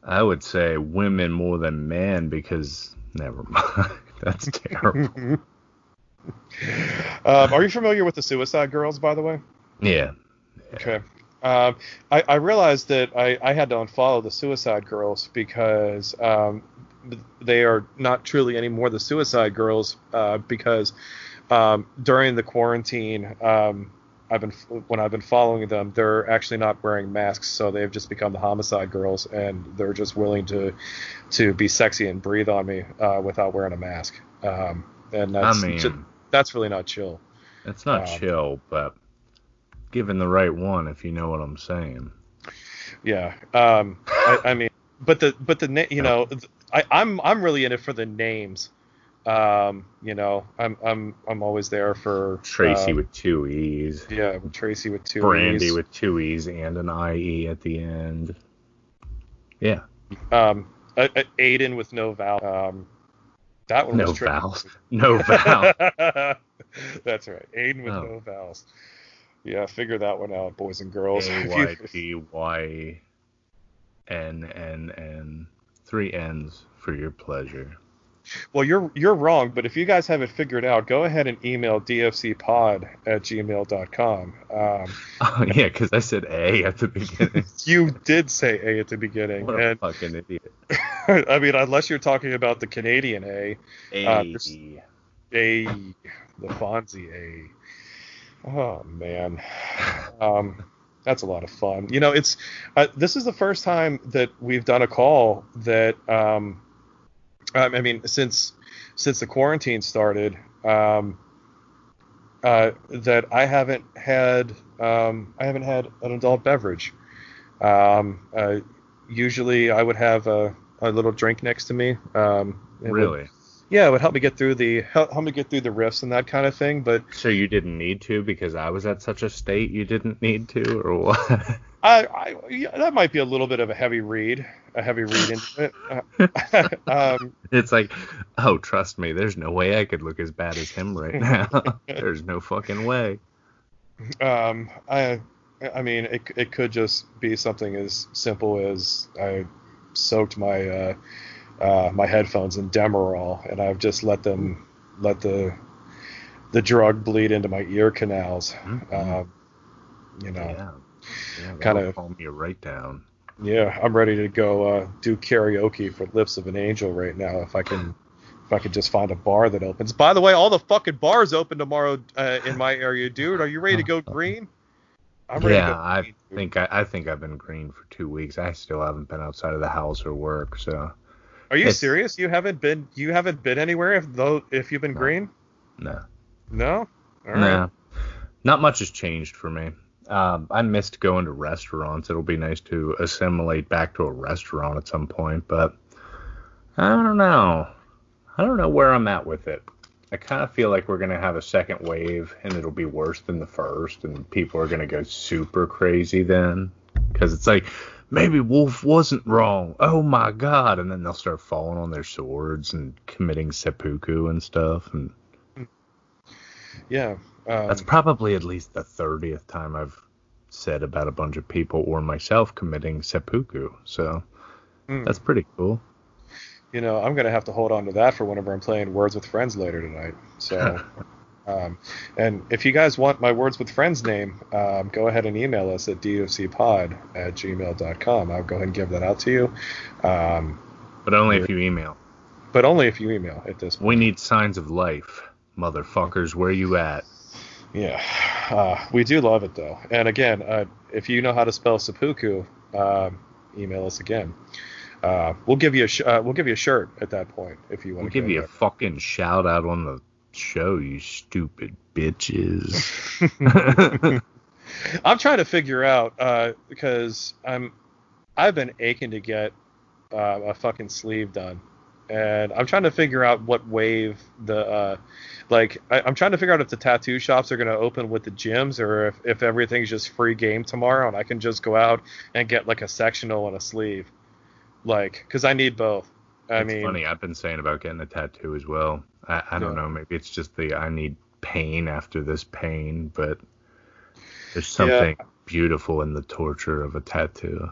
I would say women more than men because never mind. That's terrible. um, are you familiar with the Suicide Girls, by the way? yeah. Okay. Um, I, I realized that I, I had to unfollow the Suicide Girls because um, they are not truly anymore the Suicide Girls uh, because um, during the quarantine, um, I've been when I've been following them, they're actually not wearing masks, so they've just become the Homicide Girls, and they're just willing to to be sexy and breathe on me uh, without wearing a mask. Um, and I that's mean, ju- that's really not chill. it's not um, chill, but given the right one, if you know what I'm saying. Yeah. Um, I, I mean, but the but the you know, I, I'm I'm really in it for the names Um, you know, I'm I'm I'm always there for Tracy uh, with two E's. yeah, Tracy with two Brandy E's. with two E's and an IE at the end. Yeah. um, uh, uh, Aiden with no vowel. Um, that one No was tricky. vowels. No vowel. That's right, Aiden with Oh. no vowels. Yeah, figure that one out, boys and girls. A Y P Y N N N. Three N's for your pleasure. Well, you're you're wrong, but if you guys have it figured out, go ahead and email dfcpod at gmail.com. Um, Oh yeah, because I said A at the beginning. you did say A at the beginning, what a and fucking idiot. I mean, unless you're talking about the Canadian A, A. Uh, A, the Fonzie A. Oh man, um, that's a lot of fun. You know, it's uh, this is the first time that we've done a call that um, um, I mean since since the quarantine started um, uh, that I haven't had um, I haven't had an adult beverage. Um, uh, usually I would have a, a little drink next to me. Um, really? Yeah, it would help me get through the help, help me get through the riffs and that kind of thing. But So you didn't need to because I was at such a state you didn't need to, or what? I, I yeah, that might be a little bit of a heavy read, a heavy read into it. Uh, um, it's like, oh, trust me, there's no way I could look as bad as him right now. there's no fucking way. um, I, I mean, it, it could just be something as simple as I soaked my uh, uh, my headphones in Demerol, and I've just let them let the the drug bleed into my ear canals. Mhm. Um, you know, yeah. yeah kind of calm you right down. Yeah, I'm ready to go uh, do karaoke for Lips of an Angel right now. If I can, if I could just find a bar that opens. By the way, all the fucking bars open tomorrow uh, in my area, dude. Are you ready to go green? I'm ready yeah, I green, think I, I think I've been green for two weeks. I still haven't been outside of the house or work, so Are you it's- serious? You haven't been you haven't been anywhere if though if you've been No. green? no. No. All right. Nah, not much has changed for me. Um, I missed going to restaurants. It'll be nice to assimilate back to a restaurant at some point, but I don't know. I don't know where I'm at with it. I kind of feel like we're gonna have a second wave, and it'll be worse than the first, and people are gonna go super crazy then, because it's like maybe Wolf wasn't wrong. Oh my God! And then they'll start falling on their swords and committing seppuku and stuff, and Yeah. Um, that's probably at least the 30th time I've said about a bunch of people or myself committing seppuku. So hmm. that's pretty cool. you know, I'm gonna have to hold on to that for whenever I'm playing Words with Friends later tonight. So, um, and if you guys want my Words with Friends name, um, go ahead and email us at dofcpod at gmail.com. I'll go ahead and give that out to you, um, But only if you email. but only if you email at this point. We need signs of life. Motherfuckers, where you at? Yeah, uh, we do love it though. And again, uh, if you know how to spell seppuku, um, email us again. Uh, we'll give you a sh- uh, we'll give you a shirt at that point if you want We'll give you a fucking shout out on the show, you stupid bitches. I'm trying to figure out uh, because I'm I've been aching to get uh, a fucking sleeve done, and I'm trying to figure out what wave the uh, like I, I'm trying to figure out if the tattoo shops are going to open with the gyms or if, if everything's just free game tomorrow and I can just go out and get like a sectional and a sleeve, like because I need both. I it's mean, funny. I've been saying about getting a tattoo as well. I, I don't Yeah. know. Maybe it's just the I need pain after this pain, but there's something beautiful in the torture of a tattoo.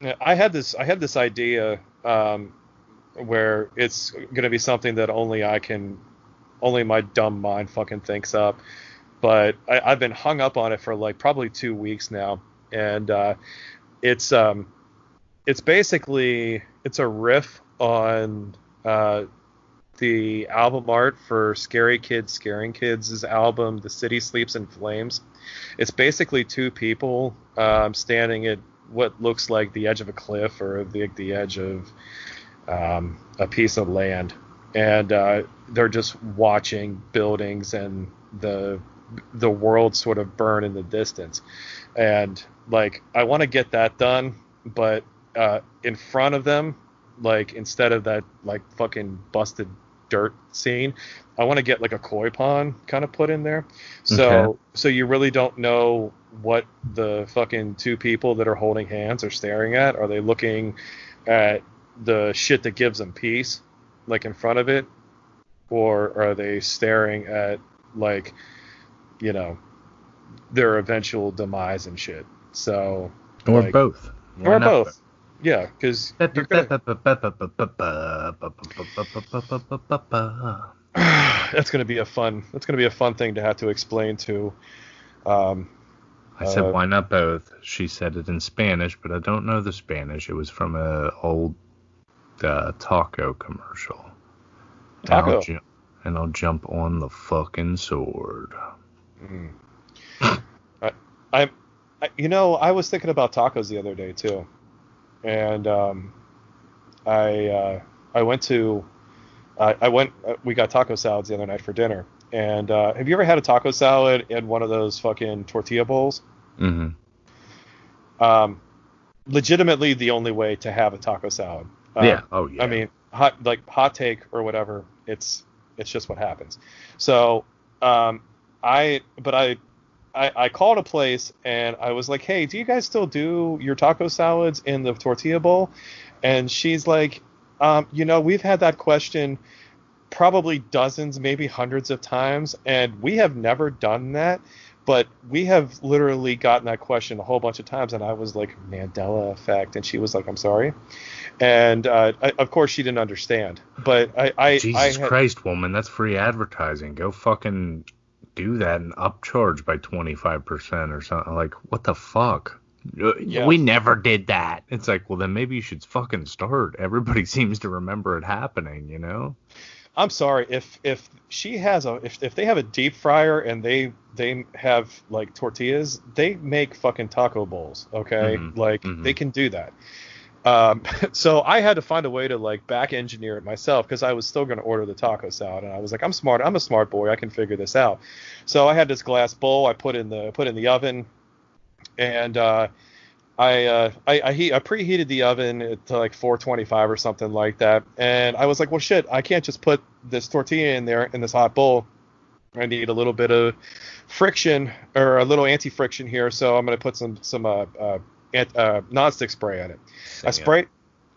Yeah, I had this I had this idea um, where it's going to be something that only I can only my dumb mind fucking thinks up. But I, I've been hung up on it for like probably two weeks now, and uh, it's um, it's basically it's a riff on uh, the album art for Scary Kids Scaring Kids' album The City Sleeps in Flames. It's basically two people um, standing at what looks like the edge of a cliff or the the edge of um, a piece of land, and uh, they're just watching buildings and the the world sort of burn in the distance. And like I want to get that done, but uh, in front of them, like instead of that like fucking busted dirt scene. I want to get like a koi pond kind of put in there. So Okay. so you really don't know what the fucking two people that are holding hands are staring at. Are they looking at the shit that gives them peace, like in front of it, or are they staring at like, you know, their eventual demise and shit? So Or like- both. Why or not both. Yeah, because that's gonna be a fun. That's gonna be a fun thing to have to explain to. Um, I said, Uh, why not both? She said it in Spanish, but I don't know the Spanish. It was from a old uh, taco commercial. And I'll Taco. ju- and I'll jump on the fucking sword. Mm. I, I, you know, I was thinking about tacos the other day too, and um, I, uh, I went to, I I went, uh, we got taco salads the other night for dinner. And uh, have you ever had a taco salad in one of those fucking tortilla bowls? hmm Um, legitimately, the only way to have a taco salad. Um, yeah. Oh yeah. I mean, hot like hot take or whatever. It's it's just what happens. So, um, I but I, I I called a place and I was like, hey, do you guys still do your taco salads in the tortilla bowl? And she's like, um, you know, we've had that question probably dozens, maybe hundreds of times, and we have never done that. But we have literally gotten that question a whole bunch of times, and I was like, Mandela effect, and she was like, I'm sorry, and uh, I, of course she didn't understand. But I, I, Jesus I had, Christ, woman, that's free advertising. Go fucking do that and upcharge by 25% or something. Like, what the fuck? Uh, Yeah. We never did that. It's like, well, then maybe you should fucking start. Everybody seems to remember it happening, you know? I'm sorry if if she has a if, if they have a deep fryer and they they have like tortillas, they make fucking taco bowls. Okay, Mhm, like mhm. they can do that. Um, so I had to find a way to like back engineer it myself because I was still going to order the taco salad, and I was like, I'm smart, I'm a smart boy, I can figure this out. So I had this glass bowl, I put in the put in the oven, and uh, I, uh, I I I preheated the oven to like 425 or something like that, and I was like, well, shit, I can't just put this tortilla in there in this hot bowl. I need a little bit of friction or a little anti-friction here, so I'm gonna put some some uh, ant, uh nonstick spray on it. I spray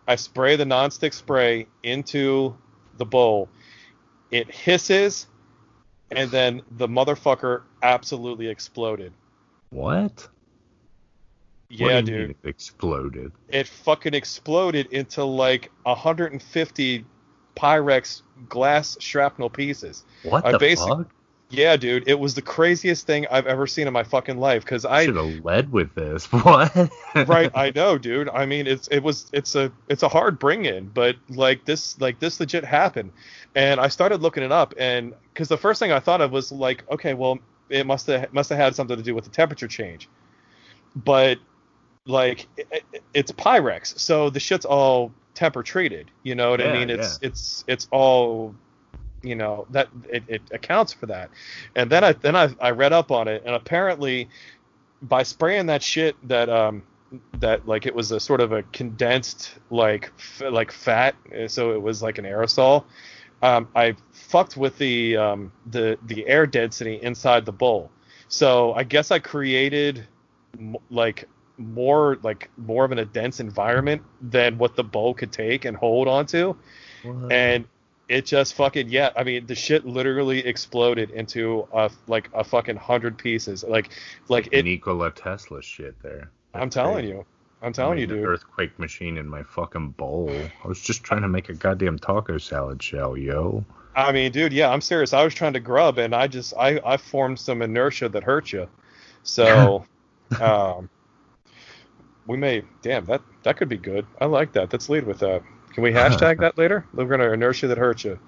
I spray the nonstick spray into the bowl. It hisses, and then the motherfucker absolutely exploded. What? Yeah, what dude. it exploded. it fucking exploded into like 150 Pyrex glass shrapnel pieces. What I the fuck? Yeah, dude, it was the craziest thing I've ever seen in my fucking life. Cause I should have led with this. What? right, I know, dude. I mean, it's it was it's a it's a hard bring in, but like this like this legit happened, and I started looking it up, and because the first thing I thought of was like, okay, well, it must have must have had something to do with the temperature change, but like it, it- it's Pyrex, so the shit's all temper treated. You know what I mean? It's it's it's all you know that it, it accounts for that. And then I then I, I read up on it, and apparently by spraying that shit that um that like it was a sort of a condensed like f- like fat, uh, so it was like an aerosol. Um, I fucked with the um, the the air density inside the bowl. So I guess I created m- like more like more of an a dense environment than what the bowl could take and hold onto What? and it just fucking yeah i mean the shit literally exploded into a like a fucking hundred pieces like like it Nikola Tesla shit there. i'm telling crazy. you i'm telling you dude Earthquake machine in my fucking bowl. I was just trying to make a goddamn taco salad shell, yo. i mean dude yeah i'm serious i was trying to grub and i just i i formed some inertia that hurt you so um we may damn that that could be good i like that let's lead with that can we hashtag that later we're gonna inertia that hurt you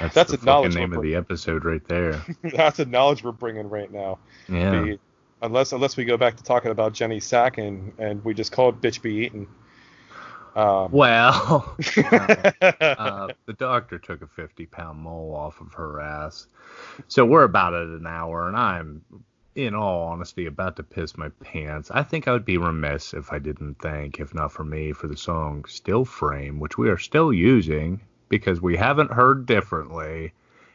That's, That's the a knowledge name of the episode right there. that's a knowledge we're bringing right now Yeah. the, unless unless we go back to talking about Jenny Sack and, and we just call it bitch be eaten. Um, Well, uh, the doctor took a 50 pound mole off of her ass. So we're about at an hour, and I'm, in all honesty, about to piss my pants. I think I would be remiss if I didn't thank, if not for me, for the song Still Frame, which we are still using because we haven't heard differently.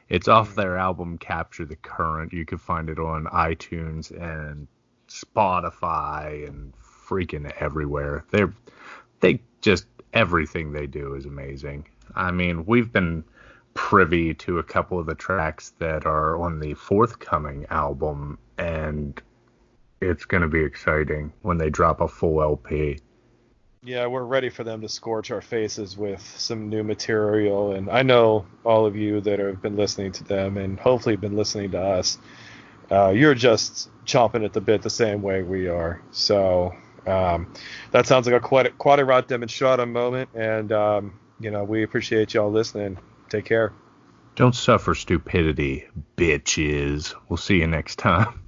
It's off their album Capture the Current. You can find it on iTunes and Spotify and freaking everywhere. They're they just everything they do is amazing. I mean, we've been privy to a couple of the tracks that are on the forthcoming album and it's going to be exciting when they drop a full LP. Yeah, we're ready for them to scorch our faces with some new material. And I know all of you that have been listening to them and hopefully been listening to us, uh, you're just chomping at the bit the same way we are. So um, that sounds like a quite quad- Quadrant demonstratum moment. And, um, you know, we appreciate y'all listening. Take care. Don't suffer stupidity, bitches. We'll see you next time.